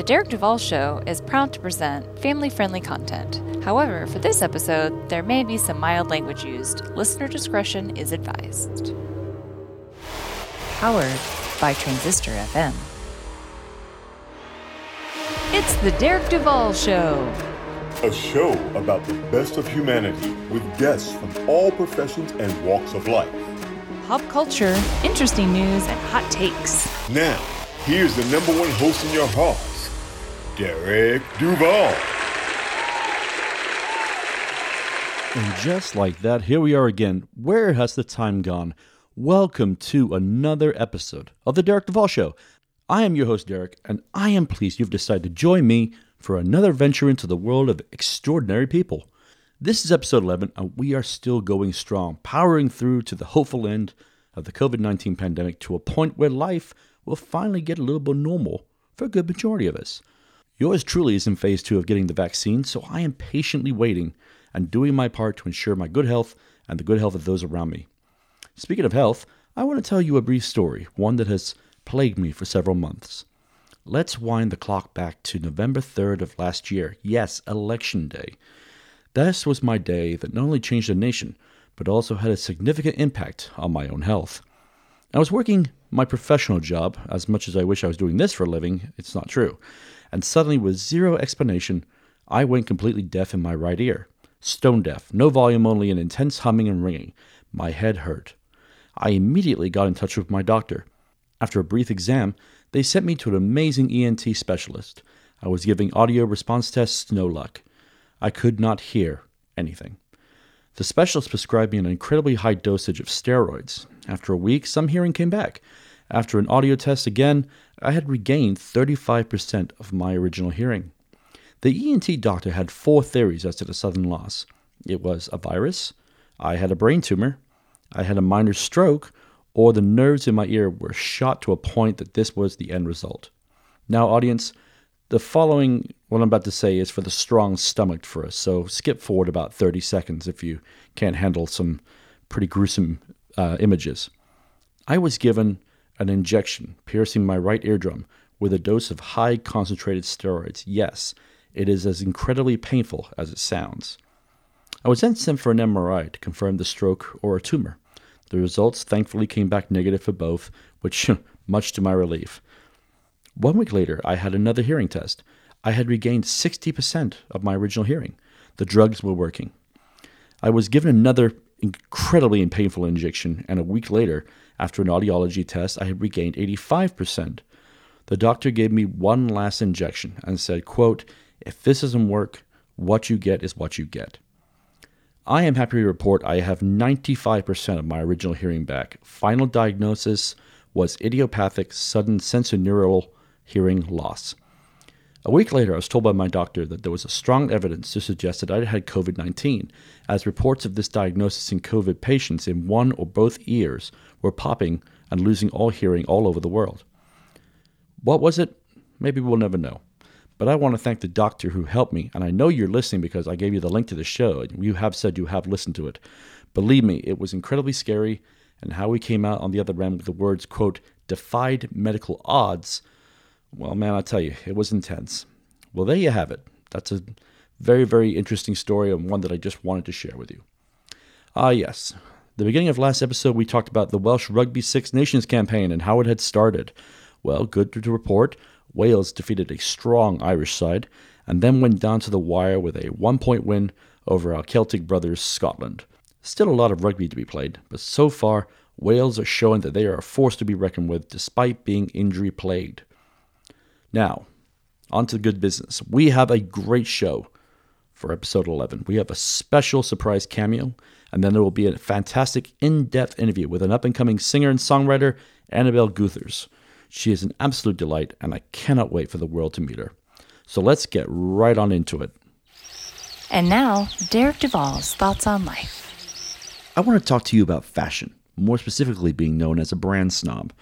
The Derek Duval Show is proud to present family friendly content. However, for this episode, there may be some mild language used. Listener discretion is advised. Powered by Transistor FM. It's The Derek Duval Show. A show about the best of humanity with guests from all professions and walks of life. Pop culture, interesting news, and hot takes. Now, here's the number one host in your heart, Derek Duval. And just like that, here we are again. Where has the time gone? Welcome to another episode of The Derek Duval Show. I am your host, Derek, and I am pleased you've decided to join me for another venture into the world of extraordinary people. This is episode 11, and we are still going strong, powering through to the hopeful end of the COVID 19 pandemic to a point where life will finally get a little bit normal for a good majority of us. Yours truly is in phase two of getting the vaccine, so I am patiently waiting and doing my part to ensure my good health and the good health of those around me. Speaking of health, I want to tell you a brief story, one that has plagued me for several months. Let's wind the clock back to November 3rd of last year. Yes, Election Day. This was my day that not only changed the nation, but also had a significant impact on my own health. I was working my professional job, as much as I wish I was doing this for a living, it's not true. And suddenly, with zero explanation, I went completely deaf in my right ear. Stone deaf, no volume, only an intense humming and ringing. My head hurt. I immediately got in touch with my doctor. After a brief exam, they sent me to an amazing ENT specialist. I was giving audio response tests, no luck. I could not hear anything. The specialist prescribed me an incredibly high dosage of steroids. After a week, some hearing came back. After an audio test again, I had regained 35% of my original hearing. The ENT doctor had four theories as to the sudden loss it was a virus, I had a brain tumor, I had a minor stroke, or the nerves in my ear were shot to a point that this was the end result. Now, audience, the following, what I'm about to say, is for the strong stomached for us, so skip forward about 30 seconds if you can't handle some pretty gruesome uh, images. I was given an injection piercing my right eardrum with a dose of high concentrated steroids. Yes, it is as incredibly painful as it sounds. I was then sent for an MRI to confirm the stroke or a tumor. The results thankfully came back negative for both, which, much to my relief. One week later, I had another hearing test. I had regained 60% of my original hearing. The drugs were working. I was given another incredibly painful injection, and a week later, after an audiology test, I had regained 85%. The doctor gave me one last injection and said, quote, if this doesn't work, what you get is what you get. I am happy to report I have 95% of my original hearing back. Final diagnosis was idiopathic sudden sensorineural hearing loss. A week later, I was told by my doctor that there was a strong evidence to suggest that I had COVID 19, as reports of this diagnosis in COVID patients in one or both ears were popping and losing all hearing all over the world. What was it? Maybe we'll never know. But I want to thank the doctor who helped me, and I know you're listening because I gave you the link to the show, and you have said you have listened to it. Believe me, it was incredibly scary, and how we came out on the other end with the words, quote, defied medical odds. Well, man, I tell you, it was intense. Well, there you have it. That's a very, very interesting story and one that I just wanted to share with you. Ah, yes. The beginning of last episode, we talked about the Welsh Rugby Six Nations campaign and how it had started. Well, good to report. Wales defeated a strong Irish side and then went down to the wire with a one point win over our Celtic brothers, Scotland. Still a lot of rugby to be played, but so far, Wales are showing that they are a force to be reckoned with despite being injury plagued. Now, on to good business. We have a great show for episode 11. We have a special surprise cameo, and then there will be a fantastic in depth interview with an up and coming singer and songwriter, Annabel Gutherz. She is an absolute delight, and I cannot wait for the world to meet her. So let's get right on into it. And now, Derek Duval's thoughts on life. I want to talk to you about fashion, more specifically being known as a brand snob.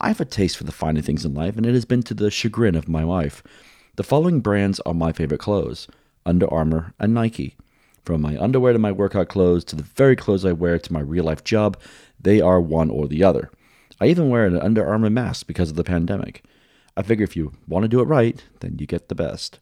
I have a taste for the finer things in life, and it has been to the chagrin of my wife. The following brands are my favorite clothes Under Armour and Nike. From my underwear to my workout clothes to the very clothes I wear to my real life job, they are one or the other. I even wear an Under Armour mask because of the pandemic. I figure if you want to do it right, then you get the best.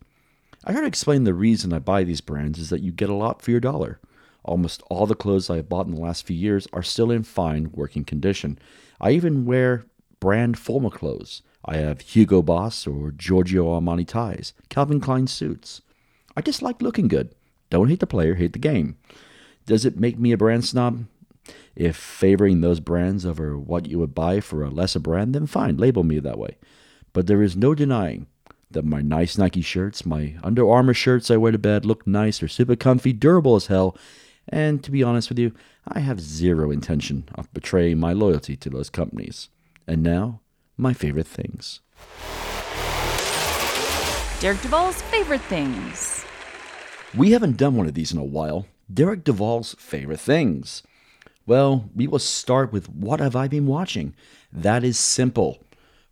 I heard explain the reason I buy these brands is that you get a lot for your dollar. Almost all the clothes I have bought in the last few years are still in fine working condition. I even wear brand formal clothes. I have Hugo Boss or Giorgio Armani ties, Calvin Klein suits. I just like looking good. Don't hate the player, hate the game. Does it make me a brand snob? If favoring those brands over what you would buy for a lesser brand, then fine, label me that way. But there is no denying that my nice Nike shirts, my Under Armour shirts I wear to bed look nice, they're super comfy, durable as hell, and to be honest with you, I have zero intention of betraying my loyalty to those companies. And now, my favorite things. Derek Duvall's favorite things. We haven't done one of these in a while. Derek Duvall's favorite things. Well, we will start with what have I been watching? That is simple.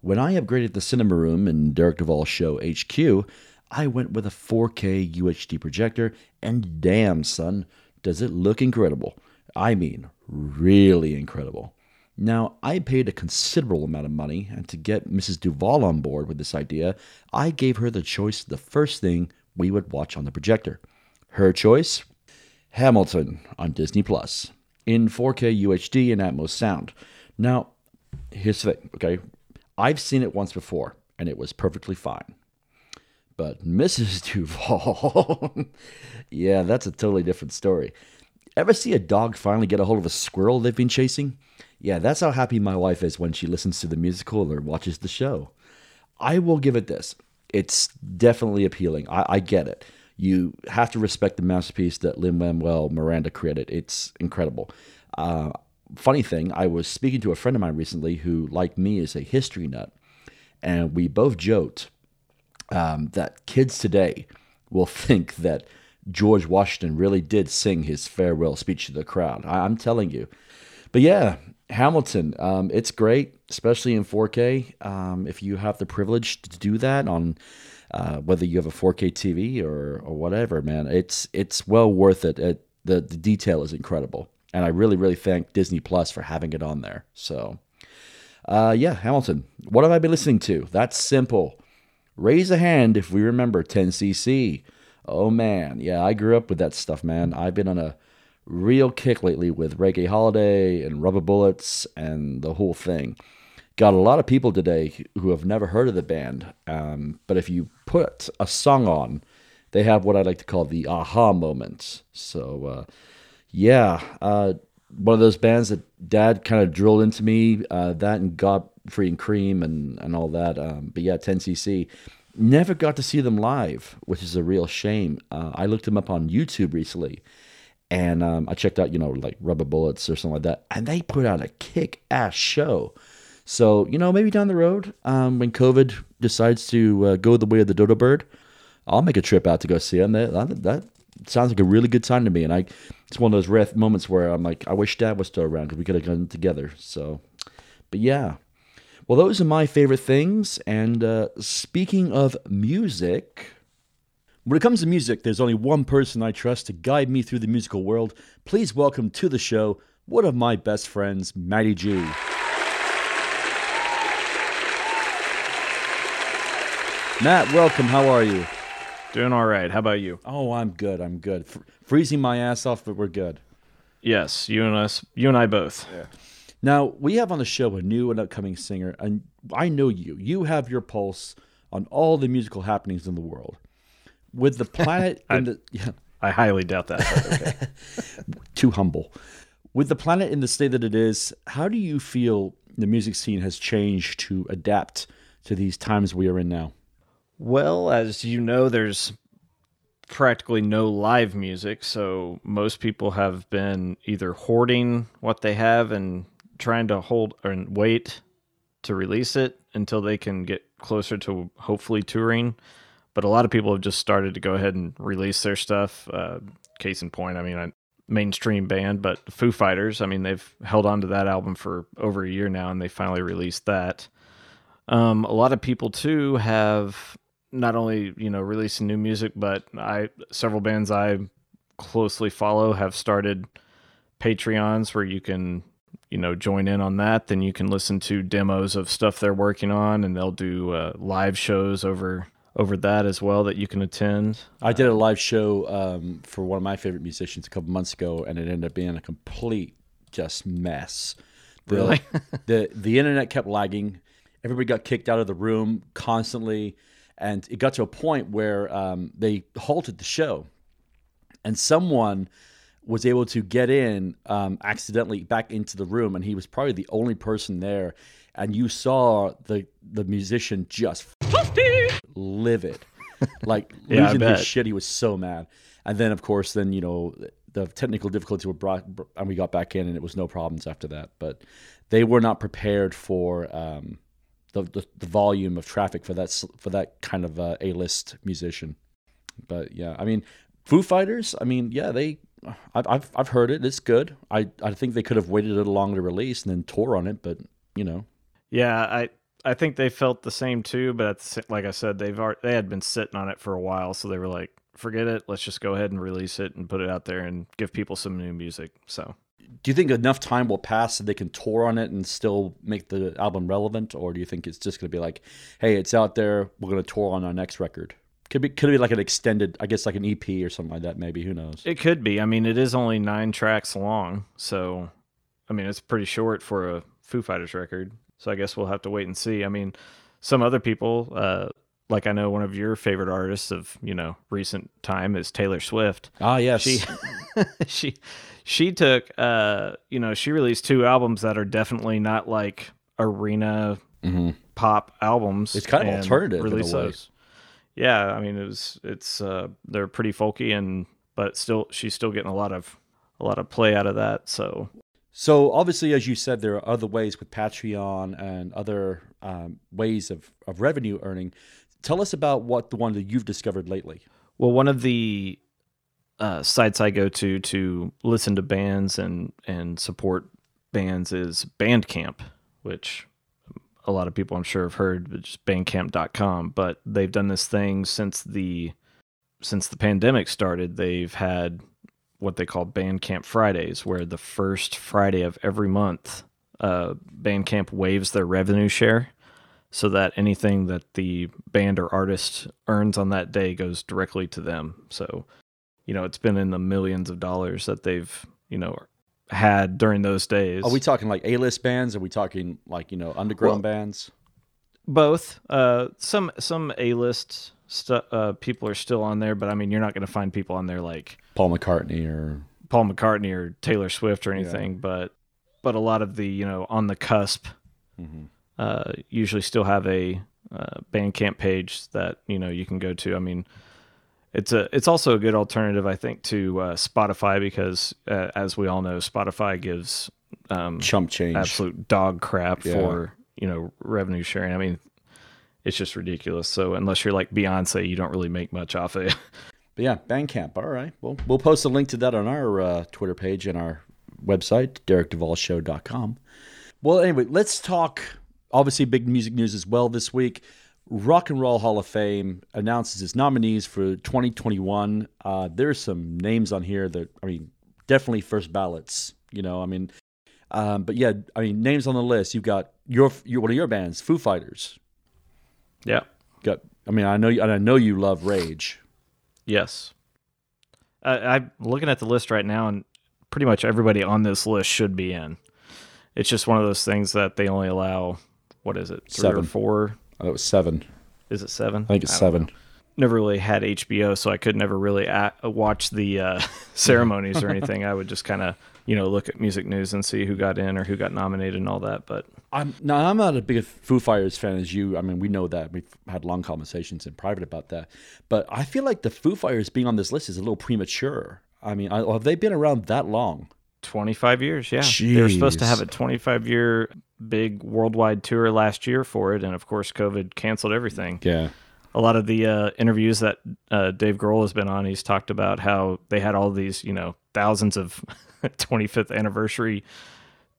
When I upgraded the cinema room in Derek Duvall Show HQ, I went with a 4K UHD projector, and damn, son, does it look incredible. I mean, really incredible. Now, I paid a considerable amount of money, and to get Mrs. Duval on board with this idea, I gave her the choice of the first thing we would watch on the projector. Her choice? Hamilton on Disney Plus in 4K UHD and Atmos sound. Now, here's the thing, okay? I've seen it once before, and it was perfectly fine. But Mrs. Duval, yeah, that's a totally different story. Ever see a dog finally get a hold of a squirrel they've been chasing? Yeah, that's how happy my wife is when she listens to the musical or watches the show. I will give it this. It's definitely appealing. I, I get it. You have to respect the masterpiece that Lin Manuel Miranda created. It's incredible. Uh, funny thing, I was speaking to a friend of mine recently who, like me, is a history nut, and we both joked um, that kids today will think that George Washington really did sing his farewell speech to the crowd. I, am telling you. But yeah, Hamilton, um, it's great, especially in 4K. Um, if you have the privilege to do that on uh, whether you have a 4K TV or, or whatever, man, it's it's well worth it. it the, the detail is incredible. And I really, really thank Disney Plus for having it on there. So, uh, yeah, Hamilton. What have I been listening to? That's simple. Raise a hand if we remember 10cc. Oh man, yeah, I grew up with that stuff, man. I've been on a real kick lately with Reggae Holiday and Rubber Bullets and the whole thing. Got a lot of people today who have never heard of the band, um, but if you put a song on, they have what I like to call the aha moment. So, uh, yeah, uh, one of those bands that Dad kind of drilled into me. Uh, that and Godley and Creme and and all that. Um, but yeah, 10cc. Never got to see them live, which is a real shame. Uh, I looked them up on YouTube recently, and um, I checked out, you know, like Rubber Bullets or something like that, and they put out a kick ass show. So you know, maybe down the road, um, when COVID decides to uh, go the way of the dodo bird, I'll make a trip out to go see them. That, that sounds like a really good time to me, and I it's one of those rare moments where I'm like, I wish Dad was still around because we could have gone together. So, but yeah, well, those are my favorite things. And uh, speaking of music, when it comes to music, there's only one person I trust to guide me through the musical world. Please welcome to the show one of my best friends, Matty G. Matt, welcome. How are you? Doing all right. How about you? Oh, I'm good. I'm good. F- freezing my ass off, but we're good. Yes, you and us, you and I both. Yeah. Now, we have on the show a new and upcoming singer, and I know you. You have your pulse on all the musical happenings in the world. With the planet I, in the yeah. I highly doubt that. Okay. Too humble. With the planet in the state that it is, how do you feel the music scene has changed to adapt to these times we are in now? Well, as you know, there's practically no live music, so most people have been either hoarding what they have and trying to hold and wait to release it until they can get closer to hopefully touring. But a lot of people have just started to go ahead and release their stuff. Uh, case in point, I mean, a mainstream band, but Foo Fighters, I mean, they've held on to that album for over a year now and they finally released that. Um, a lot of people too have not only, you know, releasing new music, but I several bands I closely follow have started Patreons where you can you know join in on that, then you can listen to demos of stuff they're working on, and they'll do uh, live shows over over that as well that you can attend. I did a live show um, for one of my favorite musicians a couple months ago, and it ended up being a complete just mess. The, Really? the the internet kept lagging. Everybody got kicked out of the room constantly, and it got to a point where um, they halted the show, and someone was able to get in um, accidentally back into the room, and he was probably the only person there. And you saw the the musician just livid, like Yeah, losing his shit. He was so mad. And then, of course, then you know the technical difficulties were brought, and we got back in, and it was no problems after that. But they were not prepared for um, the, the the volume of traffic for that for that kind of uh, a list musician. But yeah, I mean, Foo Fighters. I mean, yeah, they. I've I've, I've heard it. It's good. I I think they could have waited a little longer to release and then tour on it. But you know, Yeah, I I think they felt the same too, but the, like I said, they've already, they had been sitting on it for a while, so they were like, forget it, let's just go ahead and release it and put it out there and give people some new music. So do you think enough time will pass so they can tour on it and still make the album relevant, or do you think it's just going to be like, hey, it's out there, we're going to tour on our next record? Could be could be like an extended, I guess, like an EP or something like that. Maybe who knows? it could be. I mean, it is only nine tracks long, so I mean, it's pretty short for a Foo Fighters record. So I guess we'll have to wait and see. I mean, some other people, uh, like I know one of your favorite artists of you know recent time is Taylor Swift. Ah, yes. she she she took uh you know she released two albums that are definitely not like arena pop albums Mm-hmm. It's kind of alternative in a way. those. yeah i mean it was it's uh they're pretty folky and but still she's still getting a lot of a lot of play out of that so So obviously, as you said, there are other ways with Patreon and other um, ways of, of revenue earning. Tell us about what the one that you've discovered lately. Well, one of the uh, sites I go to to listen to bands and and support bands is Bandcamp, which a lot of people I'm sure have heard, which is bandcamp.com. But they've done this thing since the since the pandemic started. They've had what they call Bandcamp Fridays, where the first Friday of every month, uh, Bandcamp waives their revenue share so that anything that the band or artist earns on that day goes directly to them. So, you know, it's been in the millions of dollars that they've, you know, had during those days. Are we talking like A-list bands? Are we talking like you know underground bands? both? Uh, some some A list stu- uh, people are still on there, but I mean, you're not going to find people on there like Paul McCartney or Paul McCartney or Taylor Swift or anything, but but a lot of the you know on the cusp uh, usually still have a uh, Bandcamp page that you know you can go to. I mean, it's a it's also a good alternative, I think, to uh, Spotify because uh, as we all know, Spotify gives um, chump change. absolute dog crap Yeah. for you know revenue sharing. I mean, it's just ridiculous. So unless you're like Beyonce, you don't really make much off it. But yeah, Bandcamp. All right. Well, we'll post a link to that on our uh, Twitter page and our website, DerekDuvallShow.com. Well, anyway, let's talk. Obviously, big music news as well this week. Rock and Roll Hall of Fame announces its nominees for 2021. Uh, there's some names on here that I mean, definitely first ballots. You know, I mean, um, but yeah, I mean, names on the list. You've got your, your one of your bands, Foo Fighters. Yeah. Got. I mean, I know, you, I know you love Rage. Yes. I, I'm looking at the list right now, and pretty much everybody on this list should be in. It's just one of those things that they only allow. What is it? Three or Seven. four? Oh, it was seven. Is it seven? I think it's don't seven. know. Never really had HBO, so I could never really a watch the uh, ceremonies or anything. I would just kind of, you know, look at music news and see who got in or who got nominated and all that. But I'm no, I'm not a big a Foo Fighters fan as you. I mean, we know that we've had long conversations in private about that. But I feel like the Foo Fighters being on this list is a little premature. I mean, I, have they been around that long? 25 years, yeah. They were supposed to have a 25 year big worldwide tour last year for it, and of course, COVID canceled everything. Yeah, a lot of the uh, interviews that uh, Dave Grohl has been on, he's talked about how they had all these, you know, thousands of 25th anniversary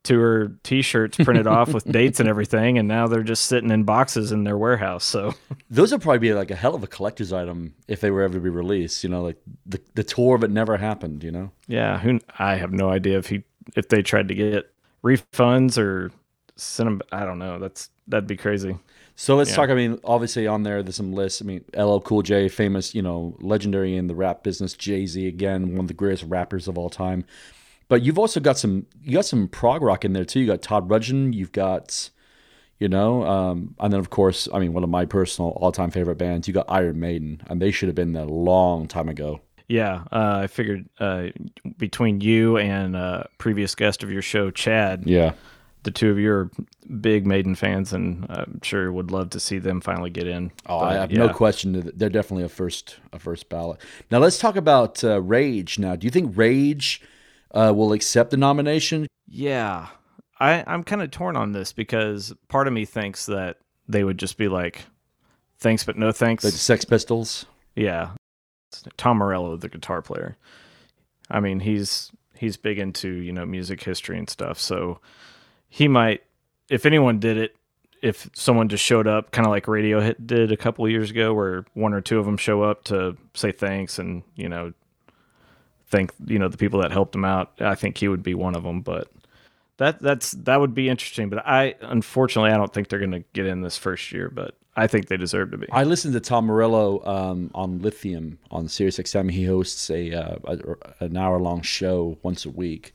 tour T-shirts printed off with dates and everything, and now they're just sitting in boxes in their warehouse. So those would probably be like a hell of a collector's item if they were ever to be released. You know, like the the tour of it never happened. You know, yeah, who I have no idea if he if they tried to get refunds or send them. I don't know. That's that'd be crazy. So let's Yeah. talk. I mean, obviously on there, there's some lists. I mean, LL Cool J, famous, you know, legendary in the rap business. Jay Z, again, one of the greatest rappers of all time. But you've also got some, you got some prog rock in there too. You got Todd Rundgren. You've got, you know, um, and then of course, I mean, one of my personal all-time favorite bands. You got Iron Maiden, and they should have been there a long time ago. Yeah, uh, I figured uh, between you and uh, previous guest of your show, Chad, Yeah. the two of you are big Maiden fans, and I'm sure would love to see them finally get in. Oh, But, I have no question. that They're definitely a first a first ballot. Now let's talk about uh, Rage. Now, do you think Rage uh, will accept the nomination? Yeah, I I'm kind of torn on this because part of me thinks that they would just be like, "Thanks, but no thanks." Like the Sex Pistols? Yeah, Tom Morello, the guitar player. I mean, he's he's big into you know music history and stuff, so he might, if anyone did it, if someone just showed up, kind of like Radiohead did a couple of years ago, where one or two of them show up to say thanks and you know thank you know the people that helped him out. I think he would be one of them, but. That that's that would be interesting, but I unfortunately I don't think they're going to get in this first year, but I think they deserve to be. I listened to Tom Morello um, on Lithium on SiriusXM. He hosts a, uh, a an hour long show once a week,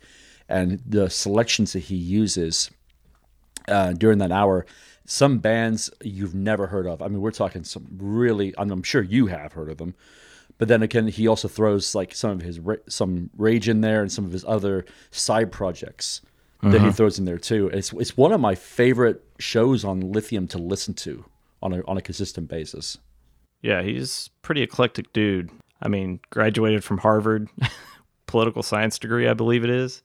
and the selections that he uses uh, during that hour, some bands you've never heard of. I mean, we're talking some really. I'm sure you have heard of them, but then again, he also throws like some of his ra- some rage in there and some of his other side projects that he throws in there too. It's it's one of my favorite shows on Lithium to listen to on a on a consistent basis. Yeah, he's pretty eclectic dude. I mean, graduated from Harvard, political science degree, I believe it is.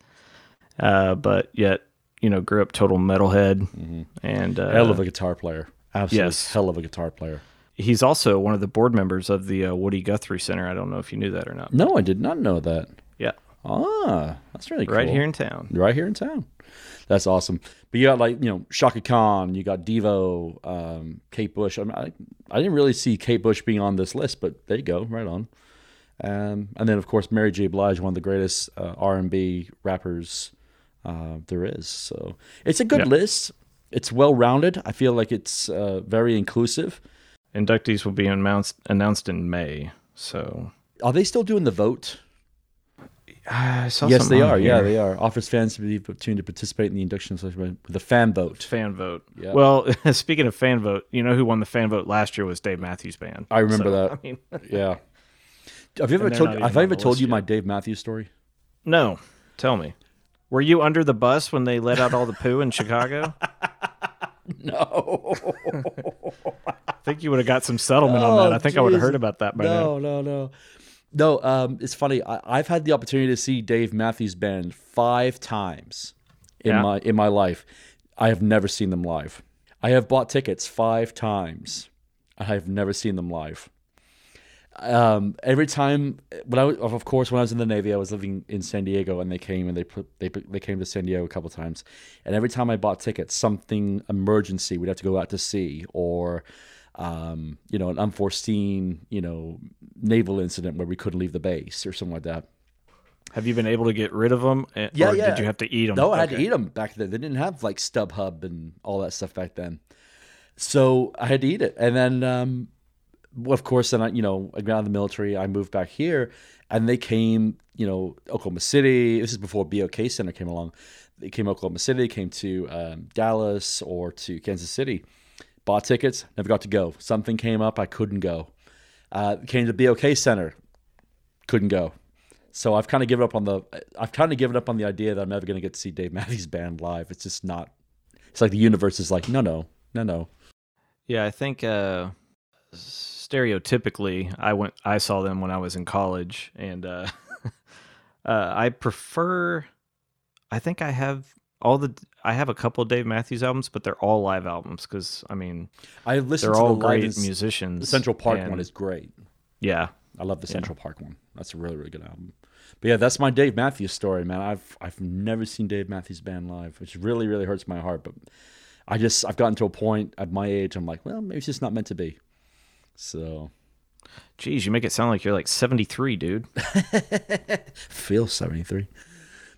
Uh, but yet, you know, grew up total metalhead, and uh, Hell of a guitar player. Absolutely yes. hell of a guitar player. He's also one of the board members of the uh, Woody Guthrie Center. I don't know if you knew that or not. No, I did not know that. Yeah, Ah, that's really cool. right here in town. right here in town. That's awesome. But you got like you know Chaka Khan, you got Devo, um, Kate Bush. I, mean, I I didn't really see Kate Bush being on this list, but there you go, right on. Um, and then of course Mary J. Blige, one of the greatest uh, R and B rappers uh, there is. So it's a good Yeah. list. It's well rounded. I feel like it's uh, very inclusive. Inductees will be announced announced in May. So Are they still doing the vote? Uh, I saw yes, they are. Yeah, they are. Offers fans the opportunity to participate in the induction with a fan vote. fan vote. Yeah. Well, speaking of fan vote, you know who won the fan vote last year was Dave Matthews Band. I remember So, that. I mean, Yeah. Have you ever told? Have I ever told you my. Dave Matthews story? no, tell me, were you under the bus when they let out all the poo in Chicago? No. I think you would have got some settlement on that. I think I would have heard about that by now. Oh, no, no, no. No, um, it's funny. I, I've had the opportunity to see Dave Matthews Band five times in Yeah. my in my life. I have never seen them live. I have bought tickets five times. I have never seen them live. Um, every time when I was, of course when I was in the Navy, I was living in San Diego, and they came and they put they they came to San Diego a couple times, and every time I bought tickets, something emergency we'd have to go out to sea, or um, you know, an unforeseen you know naval incident where we couldn't leave the base or something like that. Have you been able to get rid of them? Yeah, yeah. Did you have to eat them? No, I had to eat them back then. They didn't have like StubHub and all that stuff back then. So I had to eat it. And then, um, of course, then I, you know, I got out of the military. I moved back here, and they came, you know, Oklahoma City. This is before BOK Center came along. They came to Oklahoma City, came to um, Dallas or to Kansas City. Bought tickets, never got to go. Something came up, I couldn't go. Uh, came to BOK Center, couldn't go. So I've kind of given up on the I've kind of given up on the idea that I'm never going to get to see Dave Matthews Band live. It's just not. It's like the universe is like no no no no. Yeah, I think uh, stereotypically, I went, I saw them when I was in college, and uh, uh, I prefer. I think I have all the. I have a couple of Dave Matthews albums, but they're all live albums because I mean I listened they're to all the great musicians. The Central Park and- one is great. yeah, I love the Central Park one. That's a really really good album. But yeah, that's my Dave Matthews story, man. I've I've never seen Dave Matthews Band live, which really really hurts my heart. But I just I've gotten to a point at my age. I'm like, well, maybe it's just not meant to be. So Geez, you make it sound like you're like 73, dude. feel 73.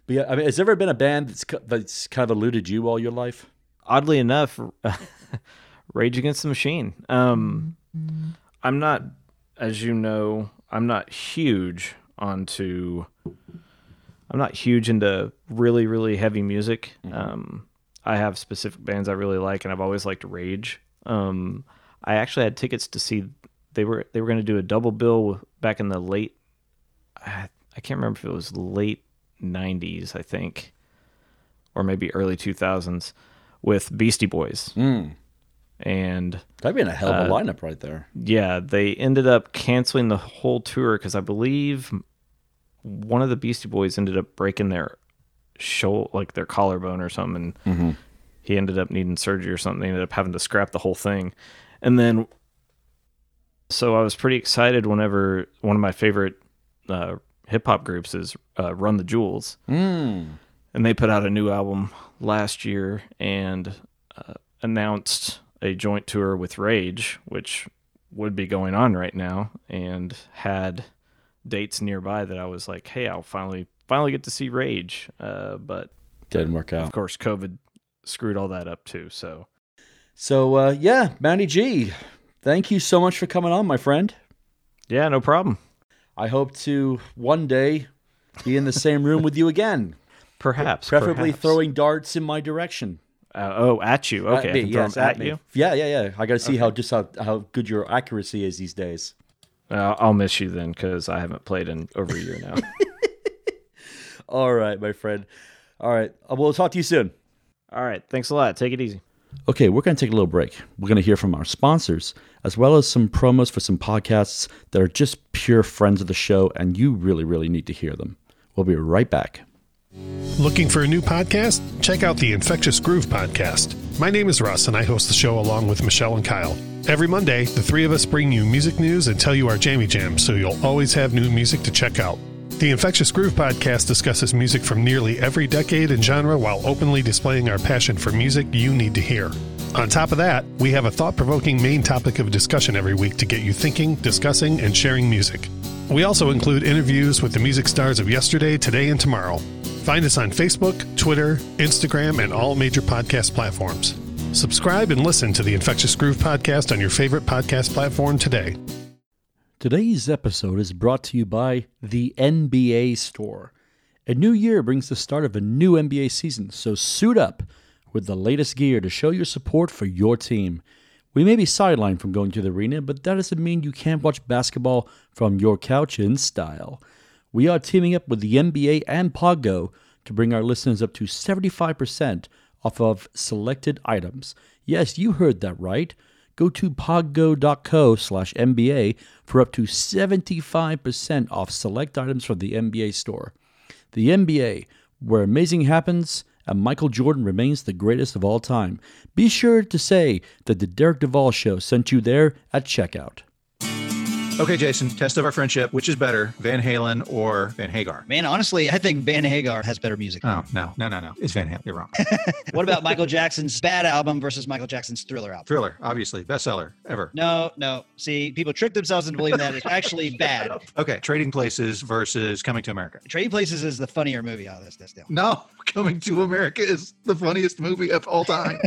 But yeah, I mean, has there ever been a band that's that's kind of eluded you all your life? Oddly enough, Rage Against the Machine. Um, I'm not, as you know, I'm not huge onto. I'm not huge into really, really heavy music. Um, I have specific bands I really like, and I've always liked Rage. Um, I actually had tickets to see. They were they were going to do a double bill back in the late. I, I can't remember if it was late '90s, I think, or maybe early 2000s, with Beastie Boys. Hmm. And That'd be in a hell of a uh, lineup right there. yeah, they ended up canceling the whole tour because I believe one of the Beastie Boys ended up breaking their shoulder, like their collarbone or something. And mm-hmm. he ended up needing surgery or something. They ended up having to scrap the whole thing. And then, so I was pretty excited whenever one of my favorite uh, hip hop groups is uh, Run the Jewels. And they put out a new album last year and uh, announced a joint tour with Rage, which would be going on right now, and had dates nearby that I was like, "Hey, I'll finally finally get to see Rage." Uh, but Didn't work out. of course, COVID screwed all that up too. So So uh, yeah, Matty G, thank you so much for coming on, my friend. yeah, no problem. I hope to one day be in the same room with you again, Perhaps, preferably perhaps. throwing darts in my direction. Uh, oh, at you. Okay, At me, yes, at me. you. Yeah, yeah, yeah. I got to see how just how, how good your accuracy is these days. Uh, I'll miss you then because I haven't played in over a year now. All right, my friend. All right, uh, we'll talk to you soon. all right, thanks a lot. Take it easy. Okay, we're going to take a little break. We're going to hear from our sponsors, as well as some promos for some podcasts that are just pure friends of the show, and you really, really need to hear them. We'll be right back. Looking for a new podcast? Check out the Infectious Groove podcast. My name is Russ, and I host the show along with Michelle and Kyle. Every Monday, the three of us bring you music news and tell you our jammy jams so you'll always have new music to check out. The Infectious Groove podcast discusses music from nearly every decade and genre while openly displaying our passion for music you need to hear. On top of that, we have a thought provoking main topic of discussion every week to get you thinking, discussing, and sharing music. We also include interviews with the music stars of yesterday, today, and tomorrow. Find us on Facebook, Twitter, Instagram, and all major podcast platforms. Subscribe and listen to the Infectious Groove podcast on your favorite podcast platform today. Today's episode is brought to you by the NBA Store. A new year brings the start of a new NBA season, so suit up with the latest gear to show your support for your team. We may be sidelined from going to the arena, but that doesn't mean you can't watch basketball from your couch in style. We are teaming up with the NBA and Podgo to bring our listeners up to 75% off of selected items. Yes, you heard that right. Go to podgo.co slash NBA for up to 75% off select items from the NBA store. The NBA, where amazing happens and Michael Jordan remains the greatest of all time. Be sure to say that the Derek Duvall Show sent you there at checkout. Okay, Jason, test of our friendship. Which is better, Van Halen or Van Hagar? Man, honestly, I think Van Hagar has better music. Oh, no, no, no, no. It's Van Halen. You're wrong. What about Michael Jackson's Bad album versus Michael Jackson's Thriller album? Thriller, obviously, bestseller ever. No, no. See, people trick themselves into believing that it's actually bad. Okay, Trading Places versus Coming to America. Trading Places is the funnier movie oh, out of this, this deal. No, Coming to America is the funniest movie of all time.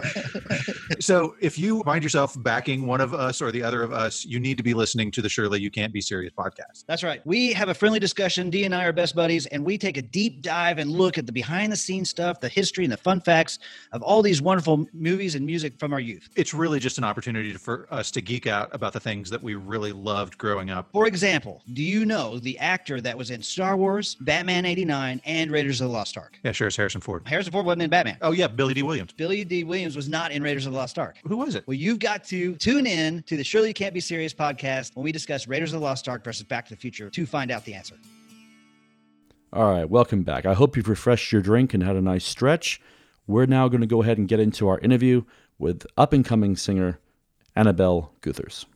so, if you find yourself backing one of us or the other of us, you need to be listening to the Surely You Can't Be Serious podcast. That's right. We have a friendly discussion. D and I are best buddies, and we take a deep dive and look at the behind the scenes stuff, the history, and the fun facts of all these wonderful movies and music from our youth. It's really just an opportunity for us to geek out about the things that we really loved growing up. For example, do you know the actor that was in Star Wars, Batman 89, and Raiders of the Lost Ark? Yeah, sure, it's Harrison Ford. Harrison Ford wasn't in Batman. Oh, yeah, Billy Dee Williams. Billy Dee Williams was not in Raiders of the Lost Ark. Who was it? Well, you've got to tune in to the Surely You Can't Be Serious podcast when we discuss Raiders of the Lost Ark versus Back to the Future to find out the answer. All right, welcome back. I hope you've refreshed your drink and had a nice stretch. We're now going to go ahead and get into our interview with up and coming singer Annabel Gutherz.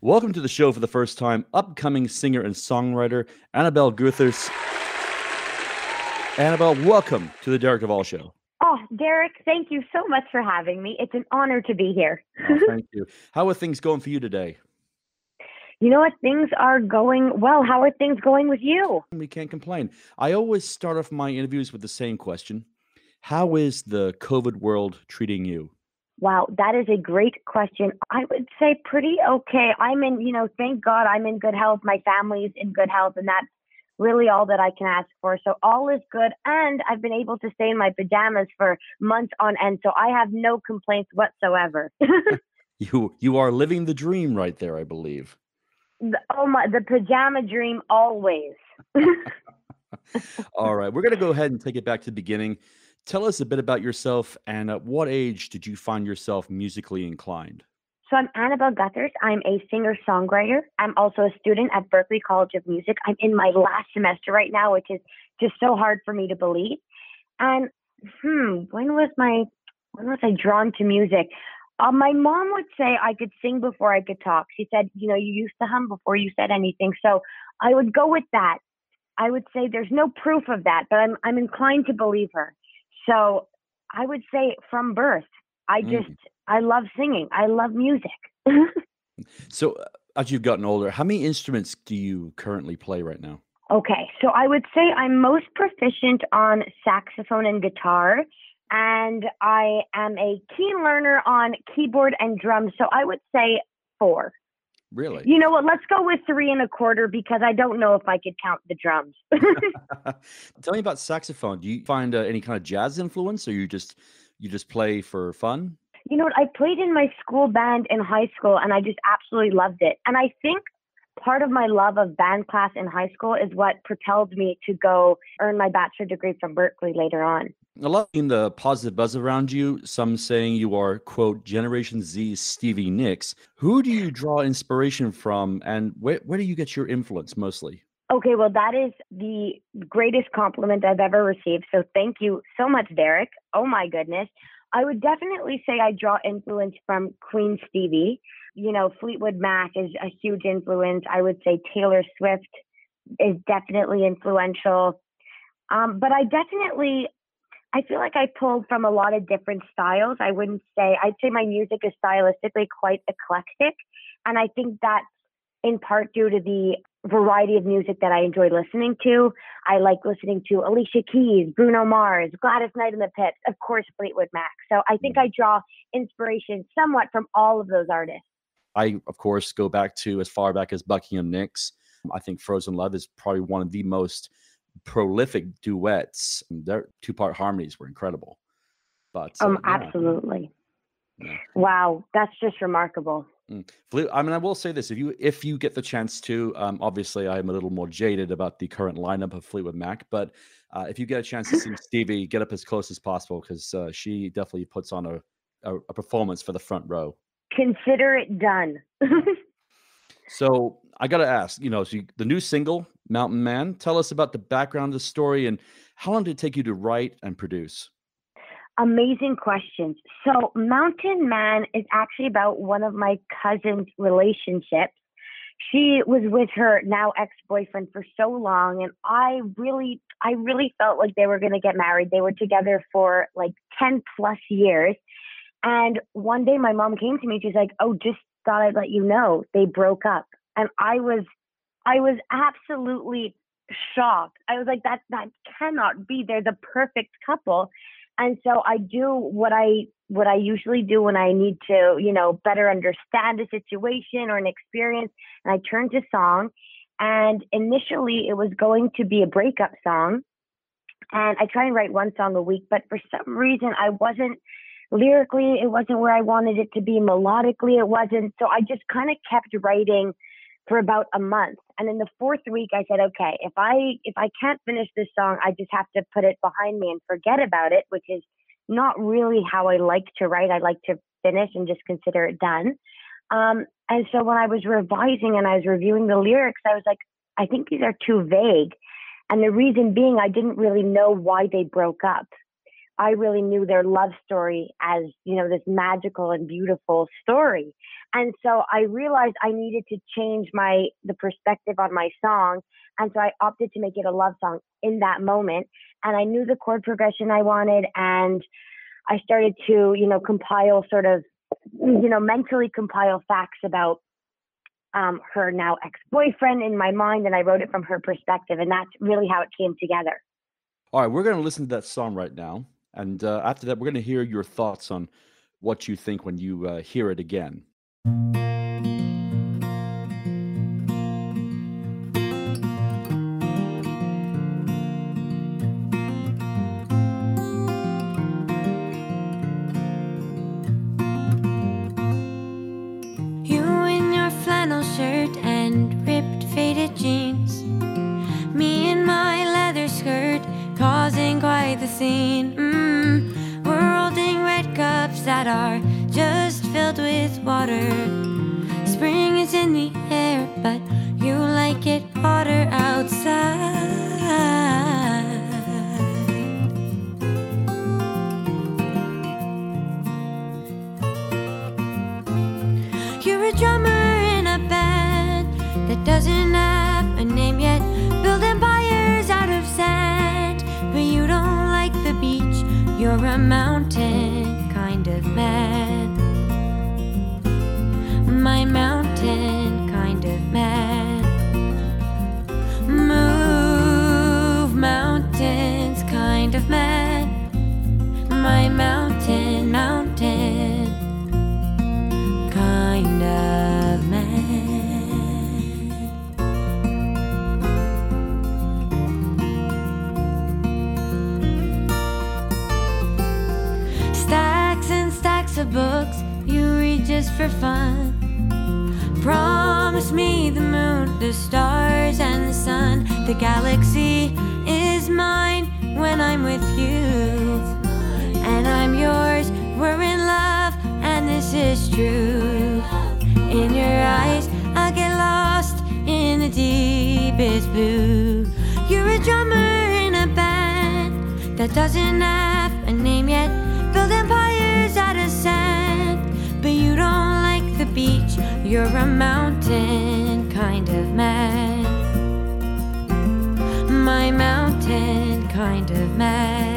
Welcome to the show for the first time, upcoming singer and songwriter Annabel Gutherz. Annabel, welcome to the Derek Duvall Show. Oh, Derek, thank you so much for having me. It's an honor to be here. Oh, thank you. How are things going for you today? You know what? Things are going well. How are things going with you? We can't complain. I always start off my interviews with the same question How is the COVID world treating you? Wow, that is a great question. I would say pretty okay. I'm in, you know, thank God I'm in good health. My family's in good health, and that's really all that I can ask for. So all is good. And I've been able to stay in my pajamas for months on end. So I have no complaints whatsoever. You you are living the dream right there, I believe. The- oh my, the pajama dream always. All right, we're going to go ahead and take it back to the beginning. Tell us a bit about yourself and at what age did you find yourself musically inclined? So I'm Annabel Gutherz. I'm a singer songwriter. I'm also a student at Berklee College of Music. I'm in my last semester right now, which is just so hard for me to believe. And hmm, when was my when was I drawn to music? Uh, my mom would say I could sing before I could talk. She said, you know, you used to hum before you said anything. So I would go with that. I would say there's no proof of that, but I'm I'm inclined to believe her. So I would say from birth, I Mm. just I love singing. I love music. So, uh, as you've gotten older, how many instruments do you currently play right now? Okay, so I would say I'm most proficient on saxophone and guitar, and I am a keen learner on keyboard and drums. So I would say four. Really? You know what? Let's go with three and a quarter because I don't know if I could count the drums. Tell me about saxophone. Do you find uh, any kind of jazz influence, or you just you just play for fun? you know what? I played in my school band in high school, and I just absolutely loved it. And I think part of my love of band class in high school is what propelled me to go earn my bachelor degree from Berklee later on. A lot in the positive buzz around you. Some saying you are quote Generation Z Stevie Nicks. Who do you draw inspiration from, and where where do you get your influence mostly? Okay, well, that is the greatest compliment I've ever received. So thank you so much, Derek. Oh my goodness. I would definitely say I draw influence from Queen Stevie. You know, Fleetwood Mac is a huge influence. I would say Taylor Swift is definitely influential. Um, but I definitely, I feel like I pulled from a lot of different styles. I wouldn't say, I'd say my music is stylistically quite eclectic. And I think that's in part due to the variety of music that I enjoy listening to. I like listening to Alicia Keys, Bruno Mars, Gladys Knight and the Pips, of course, Fleetwood Mac. So I think mm. I draw inspiration somewhat from all of those artists. I, of course, go back to as far back as Buckingham Nicks. I think Frozen Love is probably one of the most prolific duets. Their two part harmonies were incredible. But uh, Um, yeah. absolutely. Yeah. Wow, that's just remarkable. Mm. Fleet, I mean, I will say this: if you if you get the chance to, um, obviously, I'm a little more jaded about the current lineup of Fleetwood Mac, but uh, if you get a chance to see Stevie, get up as close as possible because uh, she definitely puts on a, a a performance for the front row. Consider it done. So I got to ask, you know, so you, the new single, Mountain Man. Tell us about the background of the story and how long did it take you to write and produce? Amazing questions. So, Mountain Man is actually about one of my cousin's relationships. She was with her now ex-boyfriend for so long and I really I really felt like they were going to get married. They were together for like 10 plus years. And one day my mom came to me she's like, "Oh, just thought I'd let you know they broke up." And I was I was absolutely shocked. I was like that that cannot be. They're the perfect couple and so i do what i what i usually do when i need to you know better understand a situation or an experience and i turn to song and initially it was going to be a breakup song and i try and write one song a week but for some reason i wasn't lyrically it wasn't where i wanted it to be melodically it wasn't so i just kind of kept writing for about a month. And in the fourth week, I said, okay, if I if I can't finish this song, I just have to put it behind me and forget about it, which is not really how I like to write. I like to finish and just consider it done. Um, and so when I was revising and I was reviewing the lyrics, I was like, I think these are too vague. And the reason being, I didn't really know why they broke up. I really knew their love story as, you know, this magical and beautiful story. And so I realized I needed to change my the perspective on my song. And so I opted to make it a love song in that moment. And I knew the chord progression I wanted and I started to, you know, compile sort of, you know, mentally compile facts about um, her now ex-boyfriend in my mind, and I wrote it from her perspective, and that's really how it came together. All right, we're going to listen to that song right now, and uh, after that, we're going to hear your thoughts on what you think when you uh, hear it again. You're The galaxy is mine when I'm with you. And I'm yours, we're in love, and this is true. In your eyes, I get lost in the deepest blue. You're a drummer in a band that doesn't have a name yet. Build empires out of sand, but you don't like the beach. You're a mountain kind of man. Mountain kind of man.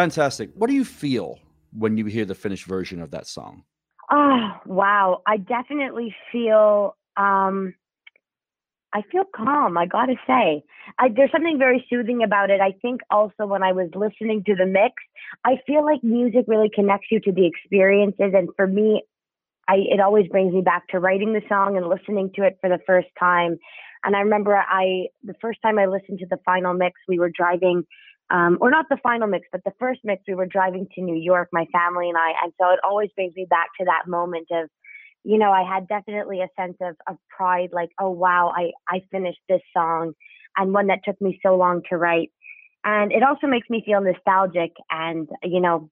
Fantastic. What do you feel when you hear the finished version of that song? Oh, wow. I definitely feel um I feel calm, I got to say. I, there's something very soothing about it. I think also when I was listening to the mix, I feel like music really connects you to the experiences and for me I it always brings me back to writing the song and listening to it for the first time. And I remember I the first time I listened to the final mix, we were driving um, or not the final mix, but the first mix, we were driving to New York, my family and I. And so it always brings me back to that moment of, you know, I had definitely a sense of, of pride, like, oh, wow, I, I finished this song and one that took me so long to write. And it also makes me feel nostalgic and, you know,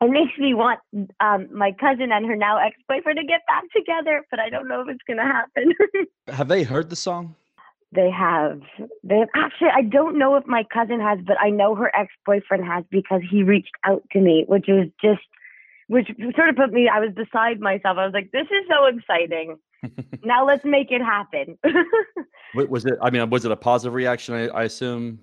it makes me want um, my cousin and her now ex boyfriend to get back together, but I don't know if it's going to happen. Have they heard the song? They have. They have actually. I don't know if my cousin has, but I know her ex boyfriend has because he reached out to me, which is just, which sort of put me. I was beside myself. I was like, "This is so exciting." now let's make it happen. Was it? I mean, was it a positive reaction? I, I assume.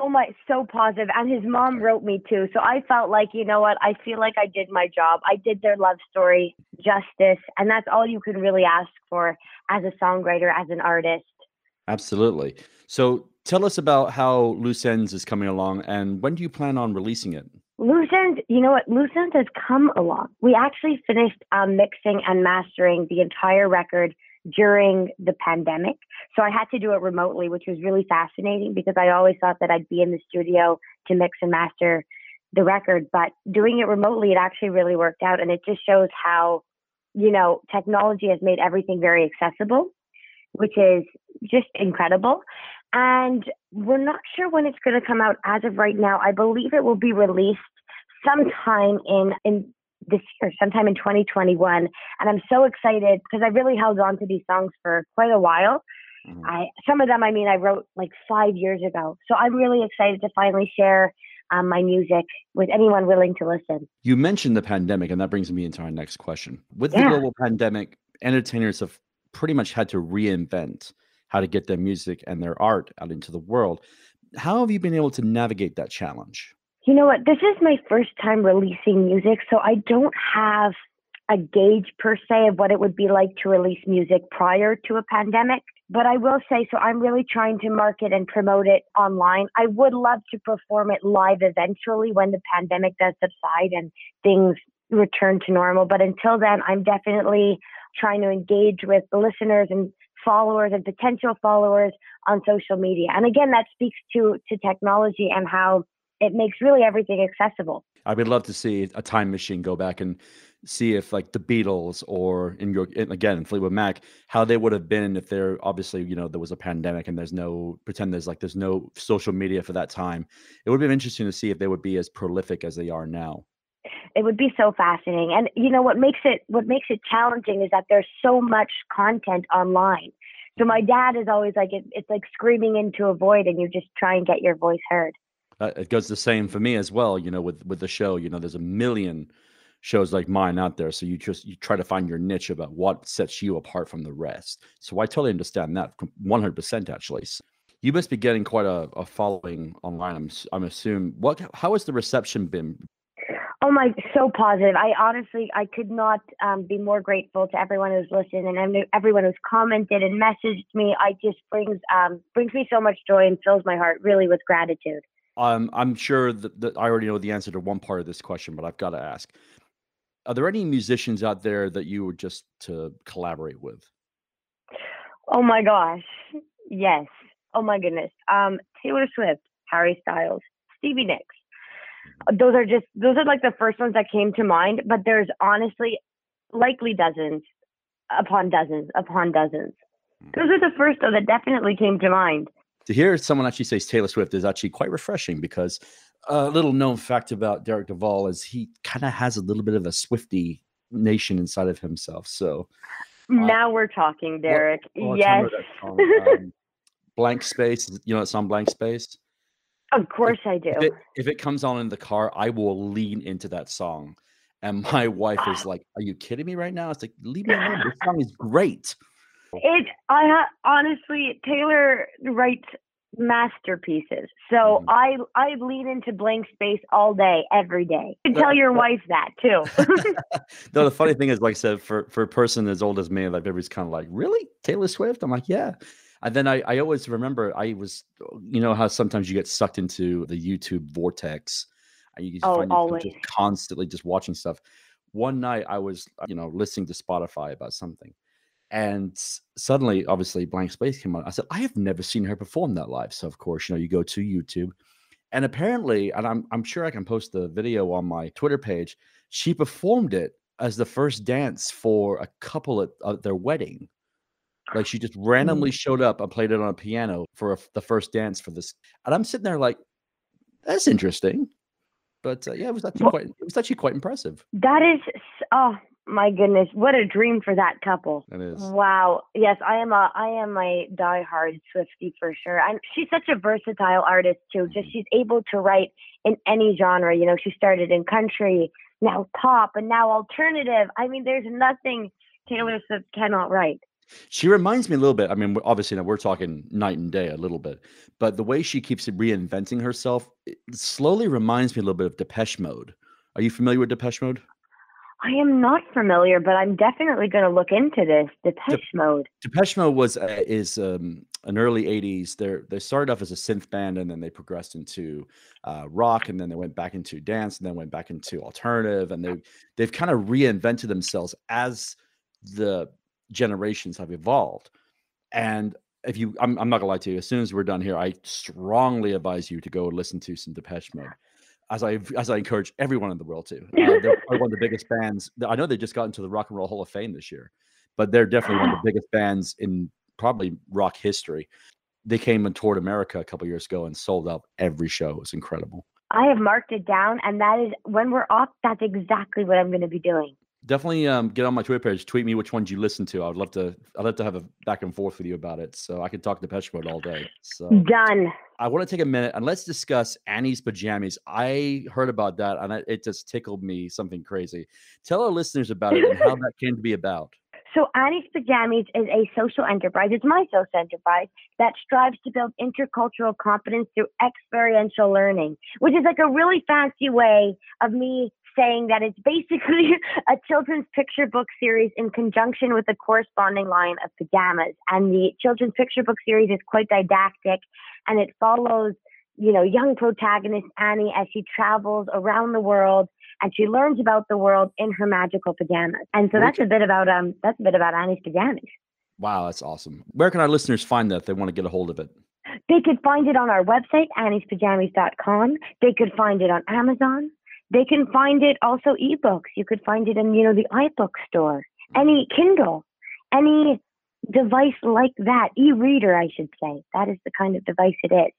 Oh my, so positive. And his mom wrote me too. So I felt like, you know what? I feel like I did my job. I did their love story justice. And that's all you can really ask for as a songwriter, as an artist. Absolutely. So tell us about how Loose Ends is coming along and when do you plan on releasing it? Loose Ends, you know what? Loose Ends has come along. We actually finished um, mixing and mastering the entire record during the pandemic. So I had to do it remotely, which was really fascinating because I always thought that I'd be in the studio to mix and master the record. But doing it remotely, it actually really worked out. And it just shows how, you know, technology has made everything very accessible, which is just incredible. And we're not sure when it's going to come out as of right now. I believe it will be released sometime in, in this year, sometime in 2021. And I'm so excited because I really held on to these songs for quite a while. Mm-hmm. I some of them, I mean, I wrote like five years ago. So I'm really excited to finally share um, my music with anyone willing to listen. You mentioned the pandemic, and that brings me into our next question. With yeah. the global pandemic, entertainers have pretty much had to reinvent how to get their music and their art out into the world. How have you been able to navigate that challenge? You know what? This is my first time releasing music, so I don't have a gauge per se of what it would be like to release music prior to a pandemic. But I will say, so I'm really trying to market and promote it online. I would love to perform it live eventually when the pandemic does subside and things return to normal. But until then, I'm definitely trying to engage with the listeners and followers and potential followers on social media. And again, that speaks to to technology and how it makes really everything accessible. I would love to see a time machine go back and see if like the Beatles or in your again Fleetwood Mac how they would have been if there obviously you know there was a pandemic and there's no pretend there's like there's no social media for that time. It would be interesting to see if they would be as prolific as they are now. It would be so fascinating. And you know what makes it what makes it challenging is that there's so much content online. So my dad is always like it, it's like screaming into a void and you just try and get your voice heard uh, it goes the same for me as well. You know, with with the show, you know, there's a million shows like mine out there. So you just you try to find your niche about what sets you apart from the rest. So I totally understand that 100% actually. You must be getting quite a, a following online. I'm I'm assuming. What how has the reception been? Oh my, so positive. I honestly, I could not um, be more grateful to everyone who's listened and everyone who's commented and messaged me. I just brings um, brings me so much joy and fills my heart really with gratitude. Um, I'm sure that, that I already know the answer to one part of this question, but I've got to ask: Are there any musicians out there that you would just to collaborate with? Oh my gosh, yes. Oh my goodness. Um, Taylor Swift, Harry Styles, Stevie Nicks. Those are just those are like the first ones that came to mind. But there's honestly likely dozens upon dozens upon dozens. Hmm. Those are the first though that definitely came to mind to hear someone actually say Taylor Swift is actually quite refreshing because a little known fact about Derek Duvall is he kind of has a little bit of a Swifty nation inside of himself. So uh, now we're talking, Derek. What, yes. Um, blank space. You know that song, Blank Space. Of course, if, I do. If it, if it comes on in the car, I will lean into that song. And my wife is like, "Are you kidding me right now?" It's like, "Leave me alone. This song is great." It, I ha- honestly, Taylor writes masterpieces. So mm. I I lean into blank space all day, every day. You can tell your wife that too. no, the funny thing is, like I said, for for a person as old as me, like everybody's kind of like, really Taylor Swift? I'm like, yeah. And then I, I always remember I was, you know, how sometimes you get sucked into the YouTube vortex. Uh, you oh, find always. just constantly just watching stuff. One night I was, uh, you know, listening to Spotify about something and suddenly, obviously, Blank Space came on. I said, I have never seen her perform that live. So, of course, you know, you go to YouTube, and apparently, and I'm I'm sure I can post the video on my Twitter page. She performed it as the first dance for a couple at, at their wedding. Like she just randomly mm. showed up and played it on a piano for a, the first dance for this, and I'm sitting there like, that's interesting. But uh, yeah, it was actually quite it was actually quite impressive. That is, oh, my goodness, what a dream for that couple. It is. Wow. Yes, I am a I am a diehard Swifty for sure. And she's such a versatile artist too. Just mm-hmm. she's able to write in any genre. You know, she started in country, now pop, and now alternative. I mean, there's nothing Taylor Swift cannot write. She reminds me a little bit. I mean, obviously, now we're talking night and day a little bit, but the way she keeps reinventing herself it slowly reminds me a little bit of Depeche Mode. Are you familiar with Depeche Mode? I am not familiar, but I'm definitely going to look into this. Depeche Mode. Depeche Mode was uh, is um, an early '80s. They they started off as a synth band, and then they progressed into uh, rock, and then they went back into dance, and then went back into alternative, and they they've kind of reinvented themselves as the generations have evolved. And if you, I'm, I'm not gonna lie to you. As soon as we're done here, I strongly advise you to go listen to some Depeche Mode. As I as I encourage everyone in the world to. Uh, they're probably one of the biggest bands. I know they just got into the Rock and Roll Hall of Fame this year, but they're definitely one of the biggest bands in probably rock history. They came and toured America a couple years ago and sold out every show. It was incredible. I have marked it down, and that is when we're off. That's exactly what I'm going to be doing. Definitely um, get on my Twitter page. Tweet me which ones you listen to. I'd love to. I'd love to have a back and forth with you about it. So I could talk to Depeche Mode all day. So Done. I want to take a minute and let's discuss Annie's pajamas. I heard about that and it just tickled me something crazy. Tell our listeners about it and how that came to be about. So Annie's Pajamas is a social enterprise. It's my social enterprise that strives to build intercultural competence through experiential learning, which is like a really fancy way of me saying that it's basically a children's picture book series in conjunction with a corresponding line of pajamas. And the children's picture book series is quite didactic and it follows, you know, young protagonist Annie as she travels around the world and she learns about the world in her magical pajamas. And so that's a bit about um that's a bit about Annie's pajamas. Wow, that's awesome. Where can our listeners find that if they want to get a hold of it? They could find it on our website, anniespajamas.com. They could find it on Amazon. They can find it also ebooks. You could find it in, you know, the iBook store, any Kindle, any device like that, e-reader, I should say. That is the kind of device it is.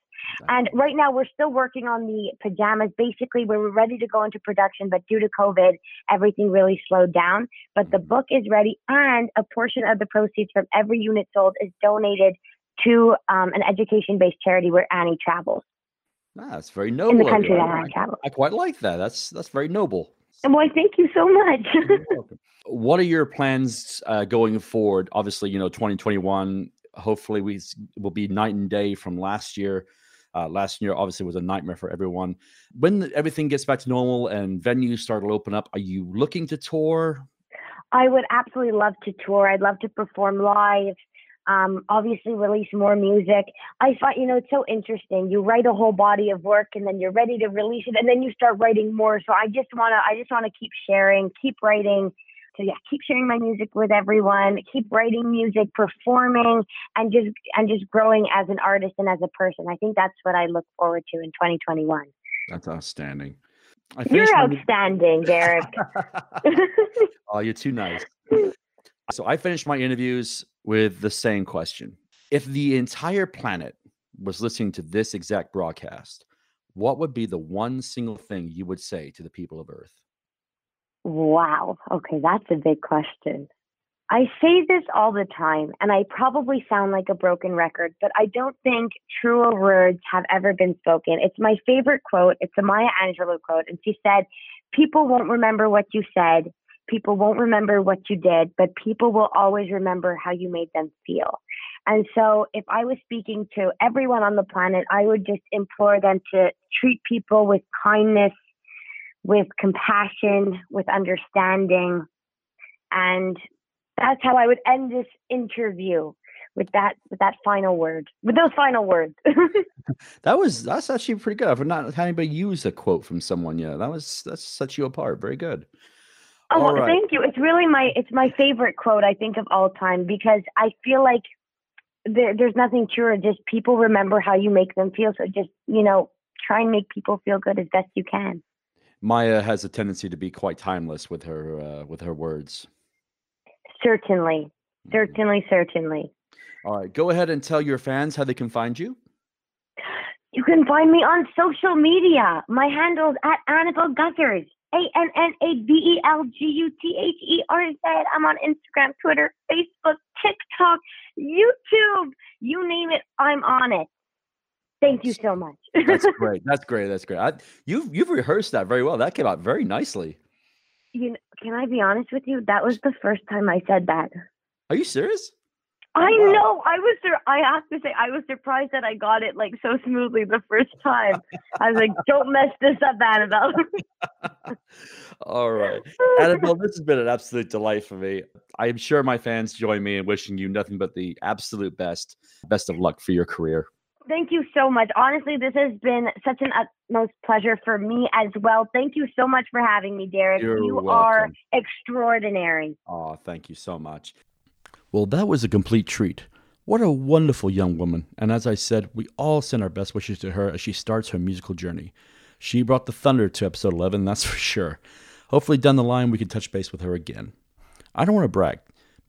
And right now we're still working on the pajamas. Basically, we were ready to go into production, but due to COVID, everything really slowed down. But the book is ready, and a portion of the proceeds from every unit sold is donated to um, an education-based charity where Annie travels. Ah, that's very noble. in the country that I, Annie travels. I quite like that. That's that's very noble. And why, thank you so much. What are your plans uh, going forward? Obviously, you know, 2021. Hopefully, we will be night and day from last year. Uh, last year, obviously, was a nightmare for everyone. When everything gets back to normal and venues start to open up, are you looking to tour? I would absolutely love to tour. I'd love to perform live. Um, obviously, release more music. I find, you know, it's so interesting. You write a whole body of work, and then you're ready to release it, and then you start writing more. So I just wanna, I just wanna keep sharing, keep writing. So yeah, keep sharing my music with everyone. Keep writing music, performing, and just and just growing as an artist and as a person. I think that's what I look forward to in 2021. That's outstanding. I You're finished my- outstanding, Derek. Oh, you're too nice. so I finished my interviews with the same question. If the entire planet was listening to this exact broadcast, what would be the one single thing you would say to the people of Earth? Wow. Okay, that's a big question. I say this all the time, and I probably sound like a broken record, but I don't think truer words have ever been spoken. It's my favorite quote. It's a Maya Angelou quote, and she said, People won't remember what you said, people won't remember what you did, but people will always remember how you made them feel. And so, if I was speaking to everyone on the planet, I would just implore them to treat people with kindness, with compassion, with understanding. And that's how I would end this interview with that with that final word. With those final words. That was that's actually pretty good. I've not had anybody use a quote from someone yet. That was that's set you apart. Very good. Oh, right. thank you. It's really my it's my favorite quote I think of all time because I feel like there, there's nothing truer. Just people remember how you make them feel. So just you know, try and make people feel good as best you can. Maya has a tendency to be quite timeless with her uh, with her words. Certainly, certainly, certainly. All right, go ahead and tell your fans how they can find you. You can find me on social media. My handle is at Annabel Gutherz. A N N A B E L G U T H E R Z. I'm on Instagram, Twitter, Facebook, TikTok, YouTube. You name it, I'm on it. Thank you so much. That's great. That's great. That's great. I, you've you've rehearsed that very well. That came out very nicely. you know, can I be honest with you? That was the first time I said that. Are you serious? I know. I was. Sur- I have to say, I was surprised that I got it like so smoothly the first time. I was like, "Don't mess this up, Annabel." All right. Annabel, this has been an absolute delight for me. I'm sure my fans join me in wishing you nothing but the absolute best. Best of luck for your career. Thank you so much. Honestly, this has been such an utmost pleasure for me as well. Thank you so much for having me, Derek. You're you are extraordinary. Oh, thank you so much. Well, that was a complete treat. What a wonderful young woman. And as I said, we all send our best wishes to her as she starts her musical journey. She brought the thunder to episode 11, that's for sure. Hopefully, down the line, we can touch base with her again. I don't want to brag,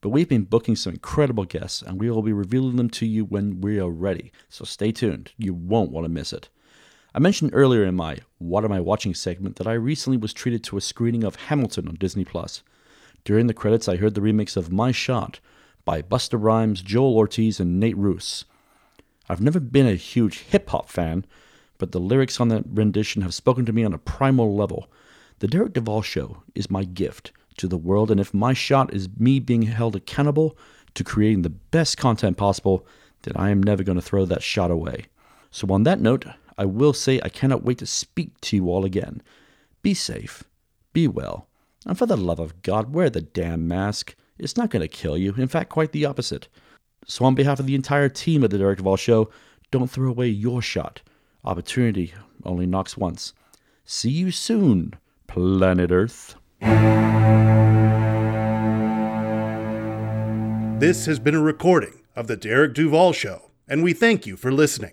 but we've been booking some incredible guests, and we will be revealing them to you when we are ready. So stay tuned. You won't want to miss it. I mentioned earlier in my What Am I Watching segment that I recently was treated to a screening of Hamilton on Disney Plus. During the credits, I heard the remix of My Shot by Busta Rhymes, Joell Ortiz, and Nate Ruess. I've never been a huge hip hop fan, but the lyrics on that rendition have spoken to me on a primal level. The Derek Duvall Show is my gift to the world, and if my shot is me being held accountable to creating the best content possible, then I am never going to throw that shot away. So, on that note, I will say I cannot wait to speak to you all again. Be safe, be well, and for the love of God, wear the damn mask. It's not going to kill you, in fact, quite the opposite. So, on behalf of the entire team of the Derek Duvall Show, don't throw away your shot. Opportunity only knocks once. See you soon, planet Earth. This has been a recording of The Derek Duval Show, and we thank you for listening.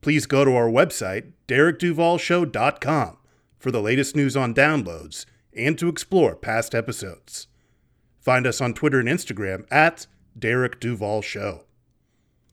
Please go to our website, derekduvalshow.com, for the latest news on downloads and to explore past episodes. Find us on Twitter and Instagram at Derek Duval Show.